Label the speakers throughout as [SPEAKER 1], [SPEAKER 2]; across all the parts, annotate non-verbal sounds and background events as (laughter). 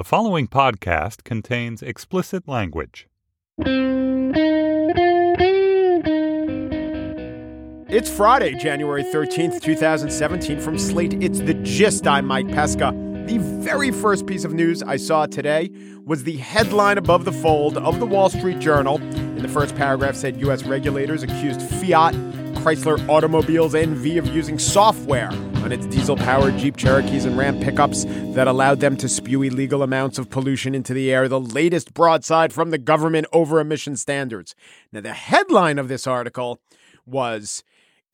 [SPEAKER 1] The following podcast contains explicit language.
[SPEAKER 2] It's Friday, January 13th, 2017. From Slate, it's The Gist. I'm Mike Pesca. The very first piece of news I saw today was the headline above the fold of the Wall Street Journal. In the first paragraph said U.S. regulators accused Fiat Chrysler Automobiles NV of using software on its diesel powered Jeep Cherokees and Ram pickups that allowed them to spew illegal amounts of pollution into the air, the latest broadside from the government over emission standards. Now, the headline of this article was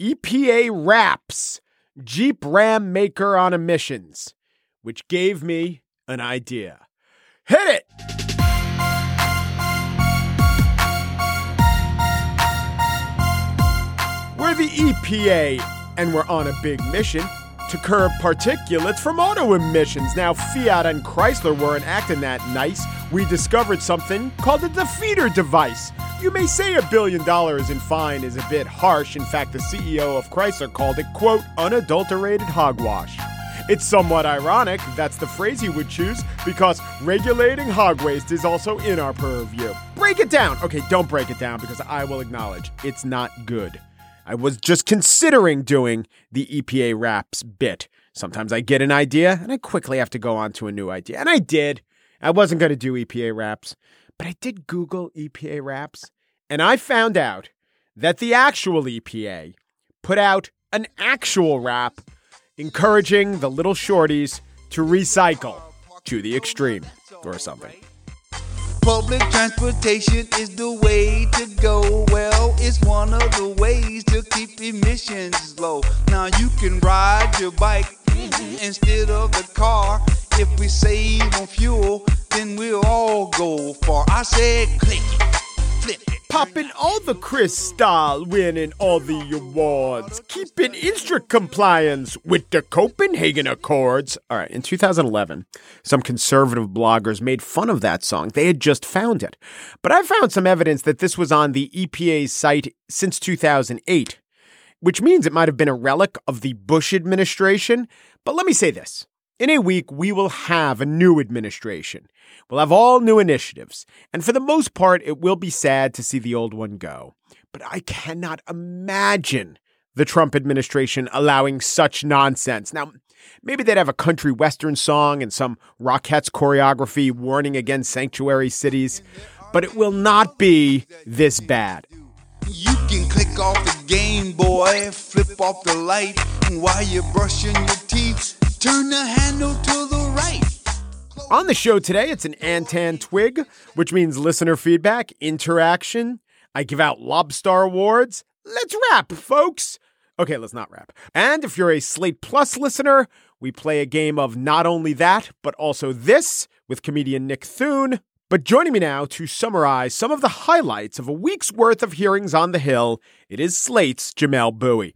[SPEAKER 2] EPA Wraps Jeep Ram Maker on Emissions, which gave me an idea. Hit it! We're the EPA, and we're on a big mission to curb particulates from auto emissions. Now, Fiat and Chrysler weren't acting that nice. We discovered something called a defeater device. You may say a billion dollars in fine is a bit harsh. In fact, the CEO of Chrysler called it, quote, unadulterated hogwash. It's somewhat ironic that's the phrase he would choose because regulating hog waste is also in our purview. Break it down. Okay, don't break it down because I will acknowledge it's not good. I was just considering doing the EPA raps bit. Sometimes I get an idea and I quickly have to go on to a new idea. And I did. I wasn't going to do EPA raps, but I did Google EPA wraps and I found out that the actual EPA put out an actual rap encouraging the little shorties to recycle to the extreme or something.
[SPEAKER 3] Public transportation is the way to go. Well, it's one of the ways to keep emissions low. Now you can ride your bike mm-hmm. instead of the car. If we save on fuel, then we'll all go far. I said click it.
[SPEAKER 2] Popping all the crystal, winning all the awards, keeping in strict compliance with the Copenhagen Accords. All right, in 2011, some conservative bloggers made fun of that song. They had just found it. But I found some evidence that this was on the EPA's site since 2008, which means it might have been a relic of the Bush administration. But let me say this. In a week, we will have a new administration. We'll have all new initiatives. And for the most part, it will be sad to see the old one go. But I cannot imagine the Trump administration allowing such nonsense. Now, maybe they'd have a country western song and some Rockettes choreography warning against sanctuary cities, but it will not be this bad.
[SPEAKER 3] You can click off the Game Boy, flip off the light while you're brushing your teeth. Turn the handle to the right.
[SPEAKER 2] On the show today, it's an Antan Twig, which means listener feedback, interaction. I give out Lobstar Awards. Let's rap, folks. Okay, let's not rap. And if you're a Slate Plus listener, we play a game of not only that, but also this with comedian Nick Thune. But joining me now to summarize some of the highlights of a week's worth of hearings on the Hill, it is Slate's Jamelle Bouie.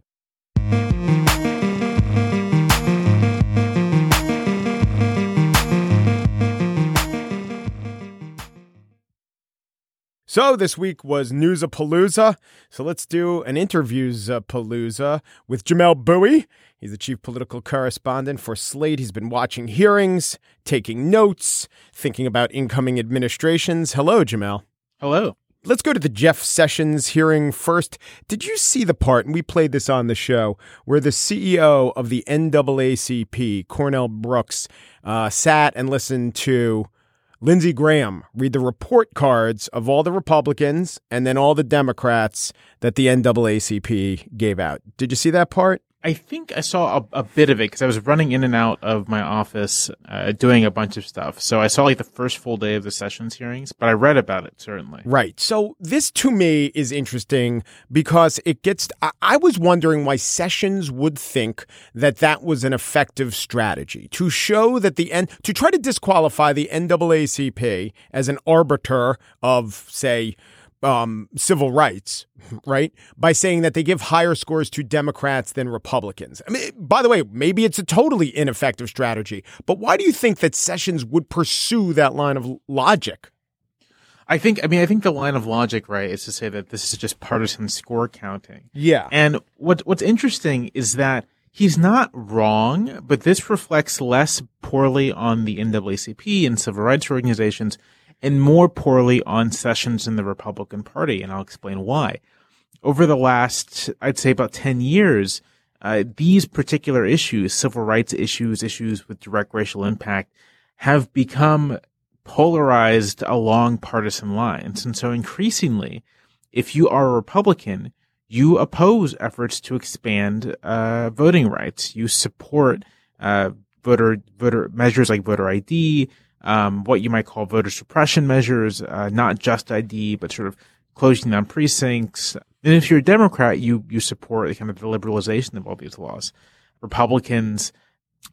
[SPEAKER 2] So this week was Newsapalooza. So let's do an interviews palooza with Jamelle Bouie. He's the chief political correspondent for Slate. He's been watching hearings, taking notes, thinking about incoming administrations. Hello, Jamelle.
[SPEAKER 4] Hello.
[SPEAKER 2] Let's go to the Jeff Sessions hearing first. Did you see the part, and we played this on the show, where the CEO of the NAACP, Cornell Brooks, uh, sat and listened to Lindsey Graham read the report cards of all the Republicans and then all the Democrats that the NAACP gave out. Did you see that part?
[SPEAKER 4] I think I saw a, a bit of it because I was running in and out of my office uh, doing a bunch of stuff. So I saw like the first full day of the sessions hearings, but I read about it certainly.
[SPEAKER 2] Right. So this to me is interesting because it gets. I, I was wondering why Sessions would think that that was an effective strategy to show that the N to try to disqualify the NAACP as an arbiter of say um, civil rights, right? By saying that they give higher scores to Democrats than Republicans. I mean, by the way, maybe it's a totally ineffective strategy, but why do you think that Sessions would pursue that line of logic?
[SPEAKER 4] I think, I mean, I think the line of logic, right, is to say that this is just partisan score counting.
[SPEAKER 2] Yeah.
[SPEAKER 4] And what, what's interesting is that He's not wrong, but this reflects less poorly on the NAACP and civil rights organizations and more poorly on Sessions in the Republican Party. And I'll explain why. Over the last, I'd say about 10 years, uh, these particular issues, civil rights issues, issues with direct racial impact, have become polarized along partisan lines. And so increasingly, if you are a Republican, you oppose efforts to expand uh, voting rights. You support uh, voter voter measures like voter ID, um, what you might call voter suppression measures, uh, not just ID, but sort of closing down precincts. And if you're a Democrat, you you support the kind of the liberalization of all these laws. Republicans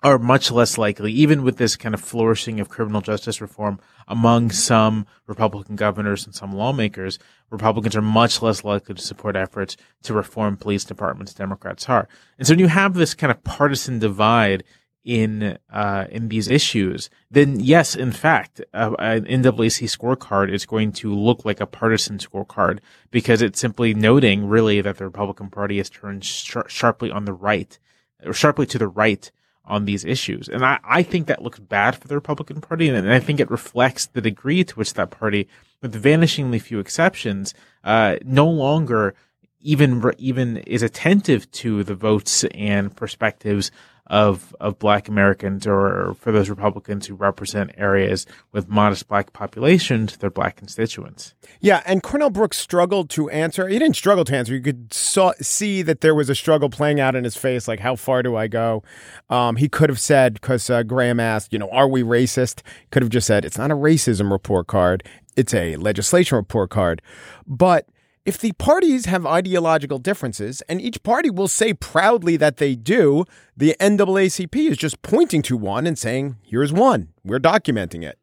[SPEAKER 4] are much less likely, even with this kind of flourishing of criminal justice reform among some Republican governors and some lawmakers, Republicans are much less likely to support efforts to reform police departments. Democrats are, and so when you have this kind of partisan divide in uh, in these issues, then yes, in fact, uh, an NAAC scorecard is going to look like a partisan scorecard because it's simply noting really that the Republican Party has turned sh- sharply on the right, or sharply to the right on these issues. And I, I think that looks bad for the Republican Party. And I think it reflects the degree to which that party, with vanishingly few exceptions, uh, no longer even, even is attentive to the votes and perspectives of of black Americans or for those Republicans who represent areas with modest black populations, their black constituents.
[SPEAKER 2] Yeah, and Cornell Brooks struggled to answer. He didn't struggle to answer. You could saw, see that there was a struggle playing out in his face, like how far do I go? Um, he could have said because uh, Graham asked, you know, are we racist? Could have just said it's not a racism report card; it's a legislation report card, but if the parties have ideological differences, and each party will say proudly that they do, the NAACP is just pointing to one and saying, here's one. We're documenting it.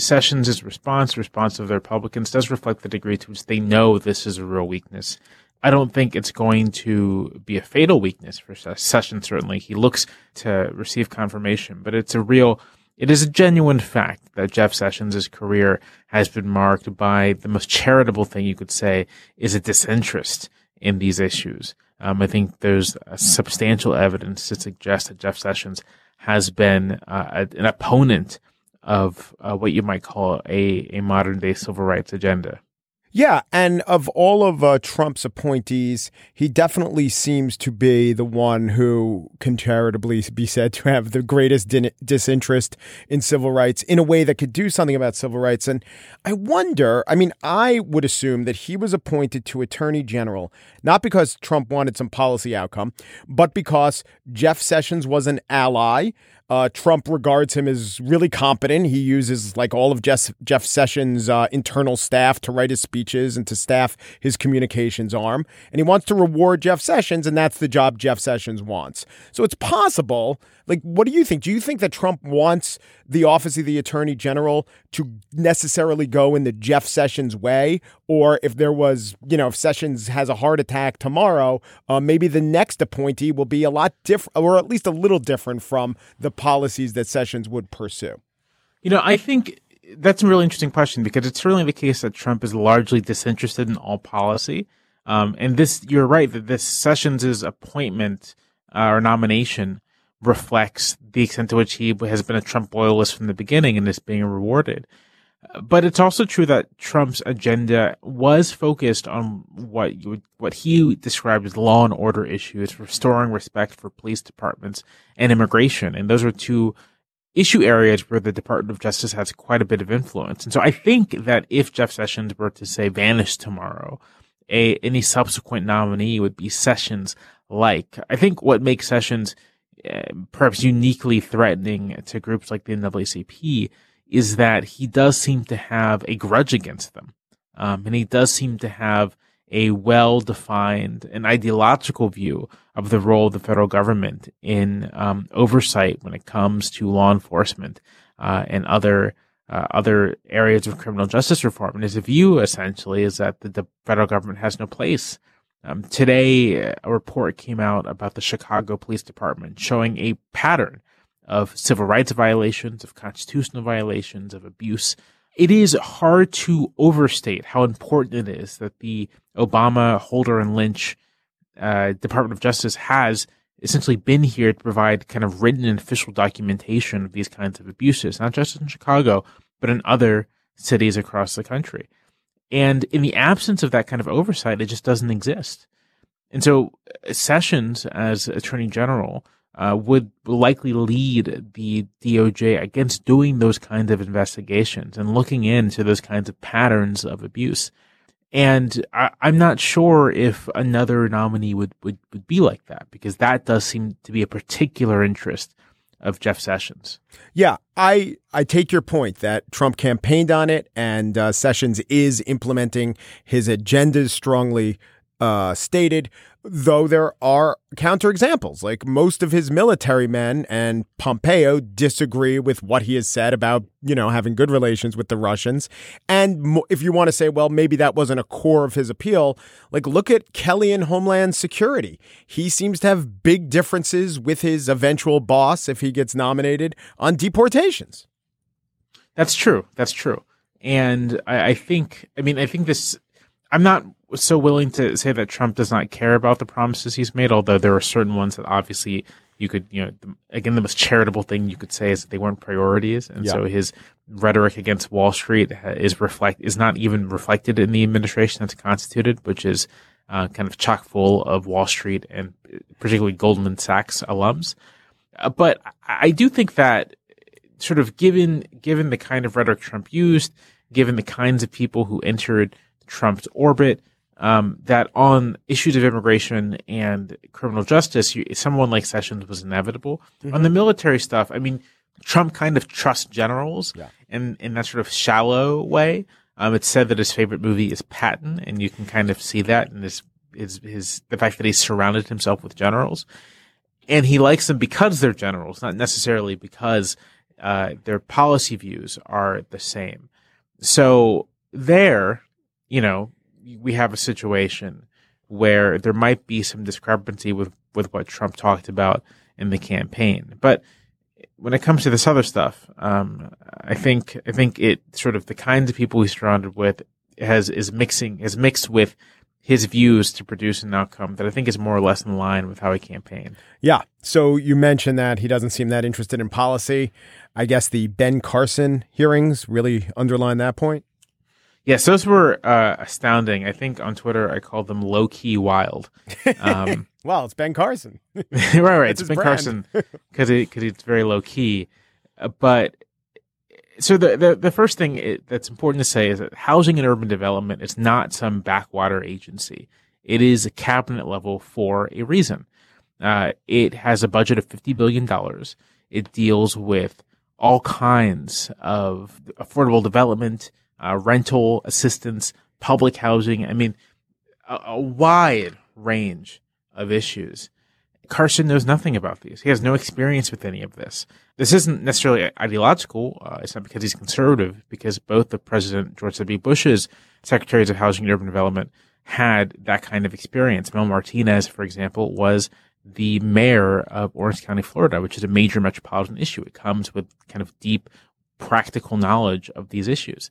[SPEAKER 4] Sessions' response, response of the Republicans, does reflect the degree to which they know this is a real weakness. I don't think it's going to be a fatal weakness for Sessions, certainly. He looks to receive confirmation, but it's a real it is a genuine fact that Jeff Sessions' career has been marked by the most charitable thing you could say is a disinterest in these issues. Um, I think there's substantial evidence to suggest that Jeff Sessions has been uh, an opponent of uh, what you might call a, a modern day civil rights agenda.
[SPEAKER 2] Yeah, and of all of uh, Trump's appointees, he definitely seems to be the one who can charitably be said to have the greatest din- disinterest in civil rights in a way that could do something about civil rights. And I wonder, I mean, I would assume that he was appointed to attorney general not because Trump wanted some policy outcome, but because Jeff Sessions was an ally uh, Trump regards him as really competent. He uses like all of Jeff, Jeff Sessions' uh, internal staff to write his speeches and to staff his communications arm. And he wants to reward Jeff Sessions, and that's the job Jeff Sessions wants. So it's possible like, what do you think? Do you think that Trump wants the office of the attorney general to necessarily go in the Jeff Sessions way? Or if there was, you know, if Sessions has a heart attack tomorrow, uh, maybe the next appointee will be a lot different, or at least a little different from the policies that Sessions would pursue?
[SPEAKER 4] You know, I think that's a really interesting question because it's certainly the case that Trump is largely disinterested in all policy. Um, and this, you're right that this Sessions' appointment uh, or nomination reflects the extent to which he has been a Trump loyalist from the beginning and is being rewarded. But it's also true that Trump's agenda was focused on what would, what he described as law and order issues, restoring respect for police departments and immigration. And those are two issue areas where the Department of Justice has quite a bit of influence. And so I think that if Jeff Sessions were to say vanish tomorrow, a any subsequent nominee would be Sessions like. I think what makes Sessions perhaps uniquely threatening to groups like the NAACP is that he does seem to have a grudge against them. Um, and he does seem to have a well defined and ideological view of the role of the federal government in um, oversight when it comes to law enforcement uh, and other uh, other areas of criminal justice reform. And his view essentially is that the, the federal government has no place um, today, a report came out about the Chicago Police Department showing a pattern of civil rights violations, of constitutional violations, of abuse. It is hard to overstate how important it is that the Obama, Holder, and Lynch uh, Department of Justice has essentially been here to provide kind of written and official documentation of these kinds of abuses, not just in Chicago, but in other cities across the country. And in the absence of that kind of oversight, it just doesn't exist. And so uh, Sessions, as Attorney General, uh, would likely lead the DOJ against doing those kinds of investigations and looking into those kinds of patterns of abuse. And I, am not sure if another nominee would, would, would be like that because that does seem to be a particular interest of Jeff Sessions.
[SPEAKER 2] Yeah, I I take your point that Trump campaigned on it, and uh, Sessions is implementing his agendas strongly uh, stated though there are counterexamples. Like most of his military men and Pompeo disagree with what he has said about, you know, having good relations with the Russians. And if you want to say, well, maybe that wasn't a core of his appeal, like look at Kelly in Homeland Security. He seems to have big differences with his eventual boss if he gets nominated on deportations.
[SPEAKER 4] That's true. That's true. And I, I think, I mean, I think this, I'm not so willing to say that Trump does not care about the promises he's made, although there are certain ones that obviously you could, you know, again, the most charitable thing you could say is that they weren't priorities, and yeah. so his rhetoric against Wall Street is reflect is not even reflected in the administration that's constituted, which is uh, kind of chock full of Wall Street and particularly Goldman Sachs alums. Uh, but I do think that sort of given given the kind of rhetoric Trump used, given the kinds of people who entered Trump's orbit, um, that on issues of immigration and criminal justice, you, someone like Sessions was inevitable. Mm-hmm. On the military stuff, I mean, Trump kind of trusts generals yeah. in, in that sort of shallow way. Um, it's said that his favorite movie is Patton, and you can kind of see that in his, his, his, the fact that he surrounded himself with generals. And he likes them because they're generals, not necessarily because, uh, their policy views are the same. So there, you know, we have a situation where there might be some discrepancy with, with what Trump talked about in the campaign. But when it comes to this other stuff, um, I think I think it sort of the kinds of people he's surrounded with has is mixing is mixed with his views to produce an outcome that I think is more or less in line with how he campaigned.
[SPEAKER 2] Yeah. So you mentioned that he doesn't seem that interested in policy. I guess the Ben Carson hearings really underline that point.
[SPEAKER 4] Yes, those were uh, astounding. I think on Twitter I called them low key wild.
[SPEAKER 2] Um, (laughs) well, it's Ben Carson. (laughs)
[SPEAKER 4] right, right. it's Ben brand. Carson because (laughs) it, cause it's very low key. Uh, but so the, the, the first thing it, that's important to say is that housing and urban development is not some backwater agency. It is a cabinet level for a reason. Uh, it has a budget of $50 billion. It deals with all kinds of affordable development, uh, rental assistance, public housing. I mean, a, a, wide range of issues. Carson knows nothing about these. He has no experience with any of this. This isn't necessarily ideological. Uh, it's not because he's conservative, because both the President George W. Bush's secretaries of housing and urban development had that kind of experience. Mel Martinez, for example, was the mayor of Orange County, Florida, which is a major metropolitan issue. It comes with kind of deep practical knowledge of these issues.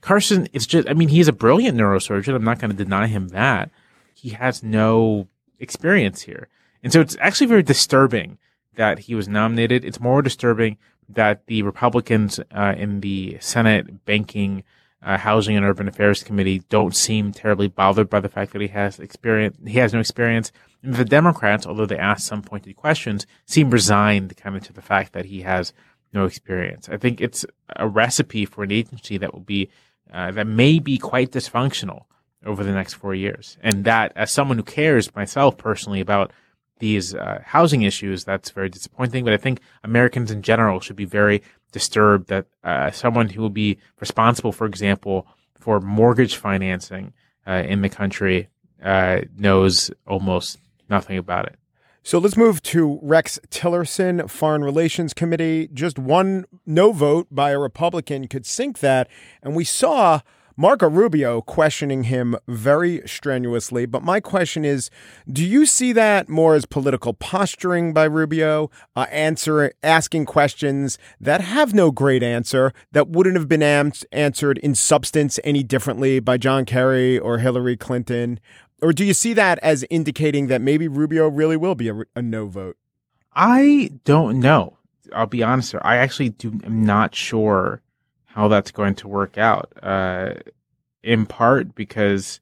[SPEAKER 4] Carson, it's just, I mean, he's a brilliant neurosurgeon. I'm not going to deny him that. He has no experience here. And so it's actually very disturbing that he was nominated. It's more disturbing that the Republicans uh, in the Senate Banking, uh, Housing and Urban Affairs Committee don't seem terribly bothered by the fact that he has experience. He has no experience. And the Democrats, although they ask some pointed questions, seem resigned kind of to the fact that he has no experience. I think it's a recipe for an agency that will be uh, that may be quite dysfunctional over the next four years. And that, as someone who cares myself personally about these uh, housing issues, that's very disappointing. But I think Americans in general should be very disturbed that uh, someone who will be responsible, for example, for mortgage financing uh, in the country uh, knows almost nothing about it.
[SPEAKER 2] So let's move to Rex Tillerson, Foreign Relations Committee. Just one no vote by a Republican could sink that. And we saw Marco Rubio questioning him very strenuously. But my question is do you see that more as political posturing by Rubio, uh, answer, asking questions that have no great answer, that wouldn't have been am- answered in substance any differently by John Kerry or Hillary Clinton? Or do you see that as indicating that maybe Rubio really will be a, a no vote?
[SPEAKER 4] I don't know. I'll be honest. Here. I actually do. am not sure how that's going to work out. Uh, in part because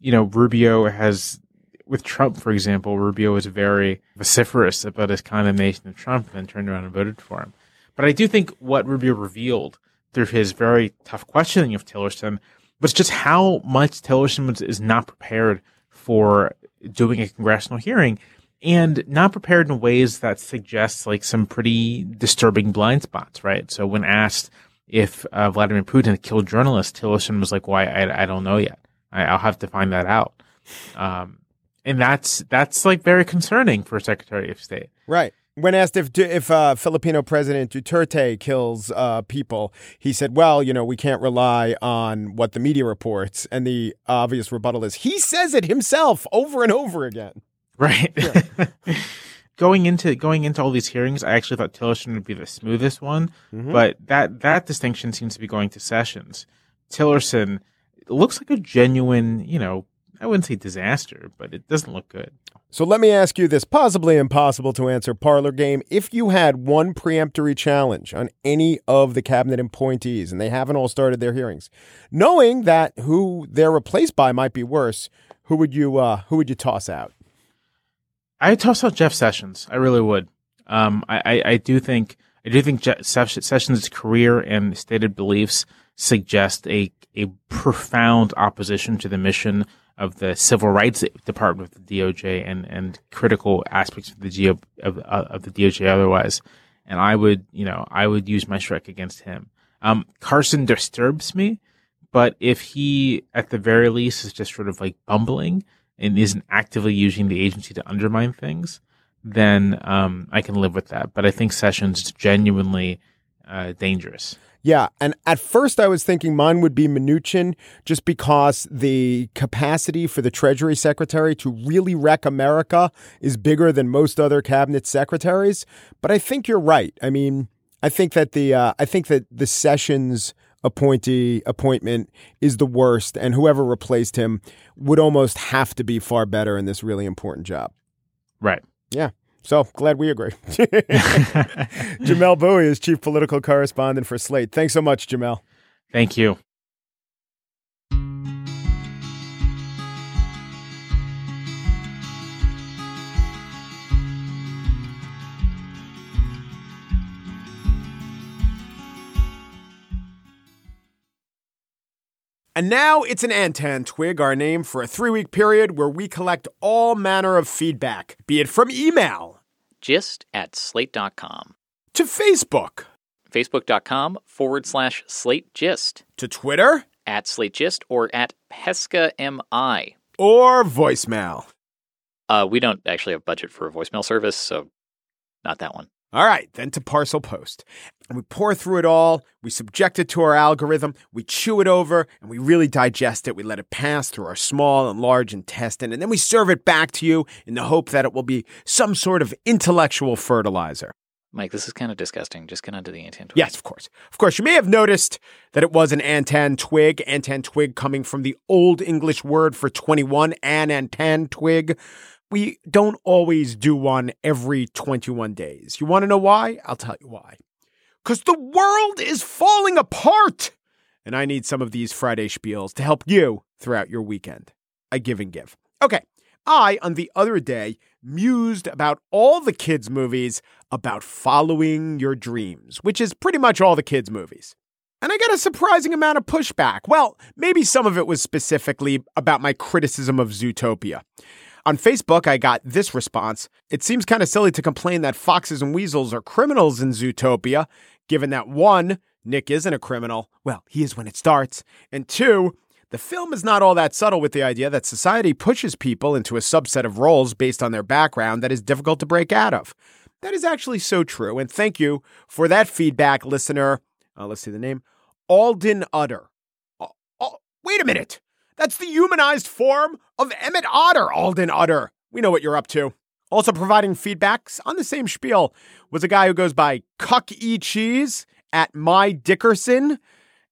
[SPEAKER 4] you know Rubio has, with Trump, for example, Rubio was very vociferous about his condemnation of Trump and then turned around and voted for him. But I do think what Rubio revealed through his very tough questioning of Tillerson was just how much Tillerson was, is not prepared for doing a congressional hearing and not prepared in ways that suggests like some pretty disturbing blind spots, right? So when asked if uh, Vladimir Putin killed journalists, Tillerson was like, "Why? I, I don't know yet. I, will have to find that out." Um, and that's that's like very concerning for a Secretary of State,
[SPEAKER 2] right? When asked if if uh, Filipino President Duterte kills uh, people, he said, "Well, you know, we can't rely on what the media reports." And the obvious rebuttal is, he says it himself over and over again.
[SPEAKER 4] Right. Yeah. (laughs) going into going into all these hearings, I actually thought Tillerson would be the smoothest one, mm-hmm. but that that distinction seems to be going to Sessions. Tillerson looks like a genuine, you know, I wouldn't say disaster, but it doesn't look good.
[SPEAKER 2] So let me ask you this possibly impossible to answer parlor game. If you had one preemptory challenge on any of the cabinet appointees and they haven't all started their hearings, knowing that who they're replaced by might be worse, who would you uh, who would you toss out?
[SPEAKER 4] I toss out Jeff Sessions. I really would. Um, I, I, I, do think I do think Jeff Sessions' career and stated beliefs suggest a a profound opposition to the mission of the civil rights department of the DOJ and, and critical aspects of the Geo, of, of the DOJ otherwise. And I would, you know, I would use my strike against him. Um, Carson disturbs me, but if he, at the very least, is just sort of like bumbling, and isn't actively using the agency to undermine things, then um, I can live with that. But I think Sessions is genuinely uh, dangerous.
[SPEAKER 2] Yeah, and at first I was thinking mine would be Mnuchin just because the capacity for the Treasury Secretary to really wreck America is bigger than most other cabinet secretaries. But I think you're right. I mean, I think that the uh, I think that the Sessions appointee appointment is the worst, and whoever replaced him would almost have to be far better in this really important job.
[SPEAKER 4] Right.
[SPEAKER 2] Yeah. So glad we agree. (laughs) Jamelle Bouie is chief political correspondent for Slate. Thanks so much, Jamelle.
[SPEAKER 4] Thank you.
[SPEAKER 2] And now it's an Antan Twig, our name for a three week period where we collect all manner of feedback, be it from email,
[SPEAKER 5] gist at slate.com,
[SPEAKER 2] to Facebook,
[SPEAKER 5] facebook.com forward slash slate gist,
[SPEAKER 2] to Twitter,
[SPEAKER 5] at slate gist, or at pesca mi,
[SPEAKER 2] or voicemail.
[SPEAKER 5] Uh, we don't actually have budget for a voicemail service, so not that one.
[SPEAKER 2] All right, then to Parcel Post. And we pour through it all, we subject it to our algorithm, we chew it over, and we really digest it. We let it pass through our small and large intestine, and then we serve it back to you in the hope that it will be some sort of intellectual fertilizer.
[SPEAKER 5] Mike, this is kind of disgusting. Just get onto the Antan twig.
[SPEAKER 2] Yes, of course. Of course, you may have noticed that it was an Antan twig. Antan twig coming from the Old English word for 21, an antan twig we don't always do one every 21 days. You want to know why? I'll tell you why. Because the world is falling apart. And I need some of these Friday spiels to help you throughout your weekend. I give and give. Okay. I, on the other day, mused about all the kids' movies about following your dreams, which is pretty much all the kids' movies. And I got a surprising amount of pushback. Well, maybe some of it was specifically about my criticism of Zootopia. On Facebook, I got this response. It seems kind of silly to complain that foxes and weasels are criminals in Zootopia, given that one, Nick isn't a criminal. Well, he is when it starts. And two, the film is not all that subtle with the idea that society pushes people into a subset of roles based on their background that is difficult to break out of. That is actually so true. And thank you for that feedback, listener. Uh, let's see the name Alden Utter. Oh, wait a minute. That's the humanized form of Emmett Otter, Alden Utter. We know what you're up to. Also providing feedbacks on the same spiel was a guy who goes by Cuck E Cheese at My Dickerson.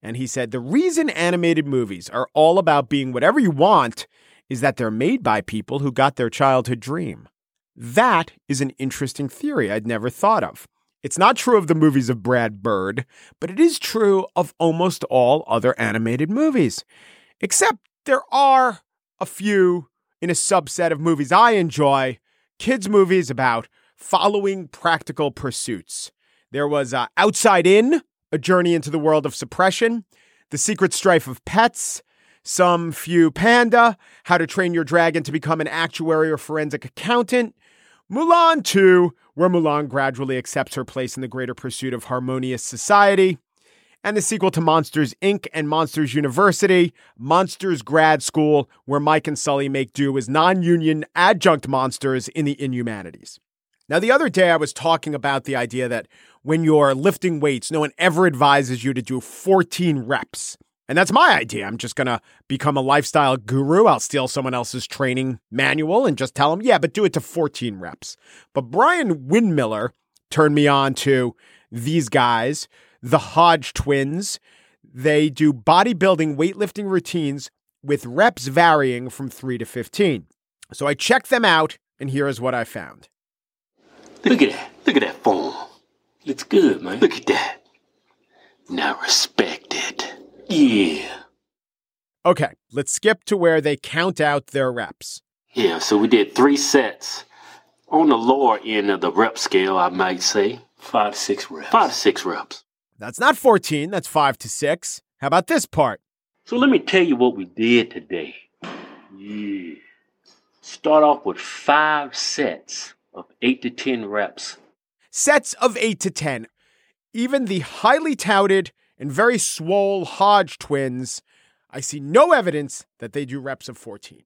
[SPEAKER 2] And he said, The reason animated movies are all about being whatever you want is that they're made by people who got their childhood dream. That is an interesting theory I'd never thought of. It's not true of the movies of Brad Bird, but it is true of almost all other animated movies. Except there are a few in a subset of movies I enjoy kids' movies about following practical pursuits. There was uh, Outside In, A Journey into the World of Suppression, The Secret Strife of Pets, Some Few Panda, How to Train Your Dragon to Become an Actuary or Forensic Accountant, Mulan 2, where Mulan gradually accepts her place in the greater pursuit of harmonious society, and the sequel to Monsters Inc. and Monsters University, Monsters Grad School, where Mike and Sully make do as non union adjunct monsters in the inhumanities. Now, the other day I was talking about the idea that when you're lifting weights, no one ever advises you to do 14 reps. And that's my idea. I'm just going to become a lifestyle guru. I'll steal someone else's training manual and just tell them, yeah, but do it to 14 reps. But Brian Windmiller turned me on to these guys, the Hodge twins. They do bodybuilding weightlifting routines with reps varying from 3 to 15. So I checked them out, and here is what I found.
[SPEAKER 6] Look at that. Look at that form. Looks good, man. Look at that. Now respect it. Yeah.
[SPEAKER 2] Okay, let's skip to where they count out their reps.
[SPEAKER 6] Yeah, so we did three sets. On the lower end of the rep scale, I might say. Five to six reps. Five to six reps.
[SPEAKER 2] That's not 14, that's 5 to 6. How about this part?
[SPEAKER 6] So let me tell you what we did today. Yeah. Start off with five sets of eight to ten reps.
[SPEAKER 2] Sets of 8 to 10. Even the highly touted and very swole Hodge twins, I see no evidence that they do reps of 14.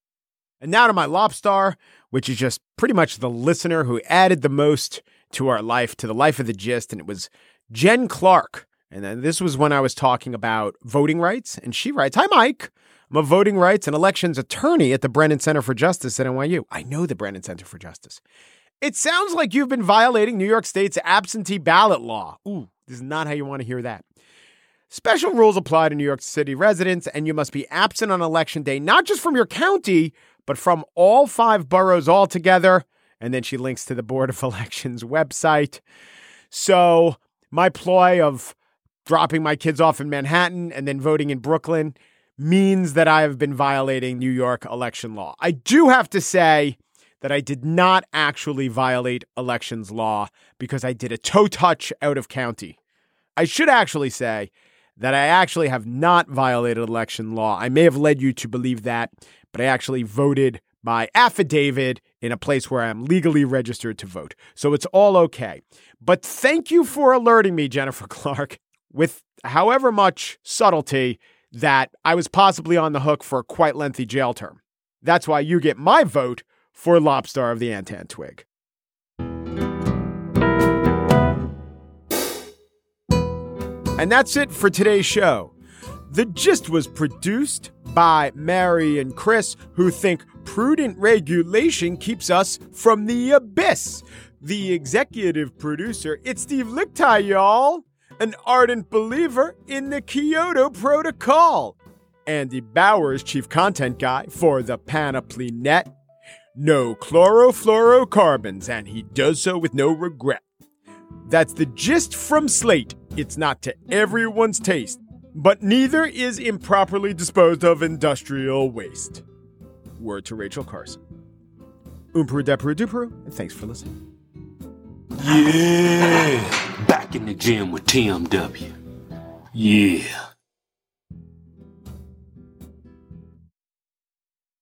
[SPEAKER 2] And now to my Lobstar, which is just pretty much the listener who added the most to our life, to the life of the gist, and it was Jen Clark. And then this was when I was talking about voting rights, and she writes, Hi, Mike. I'm a voting rights and elections attorney at the Brennan Center for Justice at NYU. I know the Brennan Center for Justice. It sounds like you've been violating New York State's absentee ballot law. Ooh, this is not how you want to hear that. Special rules apply to New York City residents, and you must be absent on election day, not just from your county, but from all five boroughs altogether. And then she links to the Board of (laughs) Elections website. So, my ploy of dropping my kids off in Manhattan and then voting in Brooklyn means that I have been violating New York election law. I do have to say that I did not actually violate elections law because I did a toe touch out of county. I should actually say that I actually have not violated election law. I may have led you to believe that, but I actually voted by affidavit in a place where I'm legally registered to vote. So it's all okay. But thank you for alerting me, Jennifer (laughs) Clark, with however much subtlety that I was possibly on the hook for a quite lengthy jail term. That's why you get my vote for Lobstar of the Antan Twig. And that's it for today's show. The Gist was produced by Mary and Chris, who think prudent regulation keeps us from the abyss. The executive producer, it's Steve Lickteig, y'all, an ardent believer in the Kyoto Protocol. Andy Bowers, chief content guy for the Panoply Net. No chlorofluorocarbons, and he does so with no regret. That's the gist from Slate. It's not to everyone's taste, but neither is improperly disposed of industrial waste. Word to Rachel Carson. Umpru depru dupru, and thanks for listening.
[SPEAKER 6] Yeah. Back in the gym with TMW. Yeah.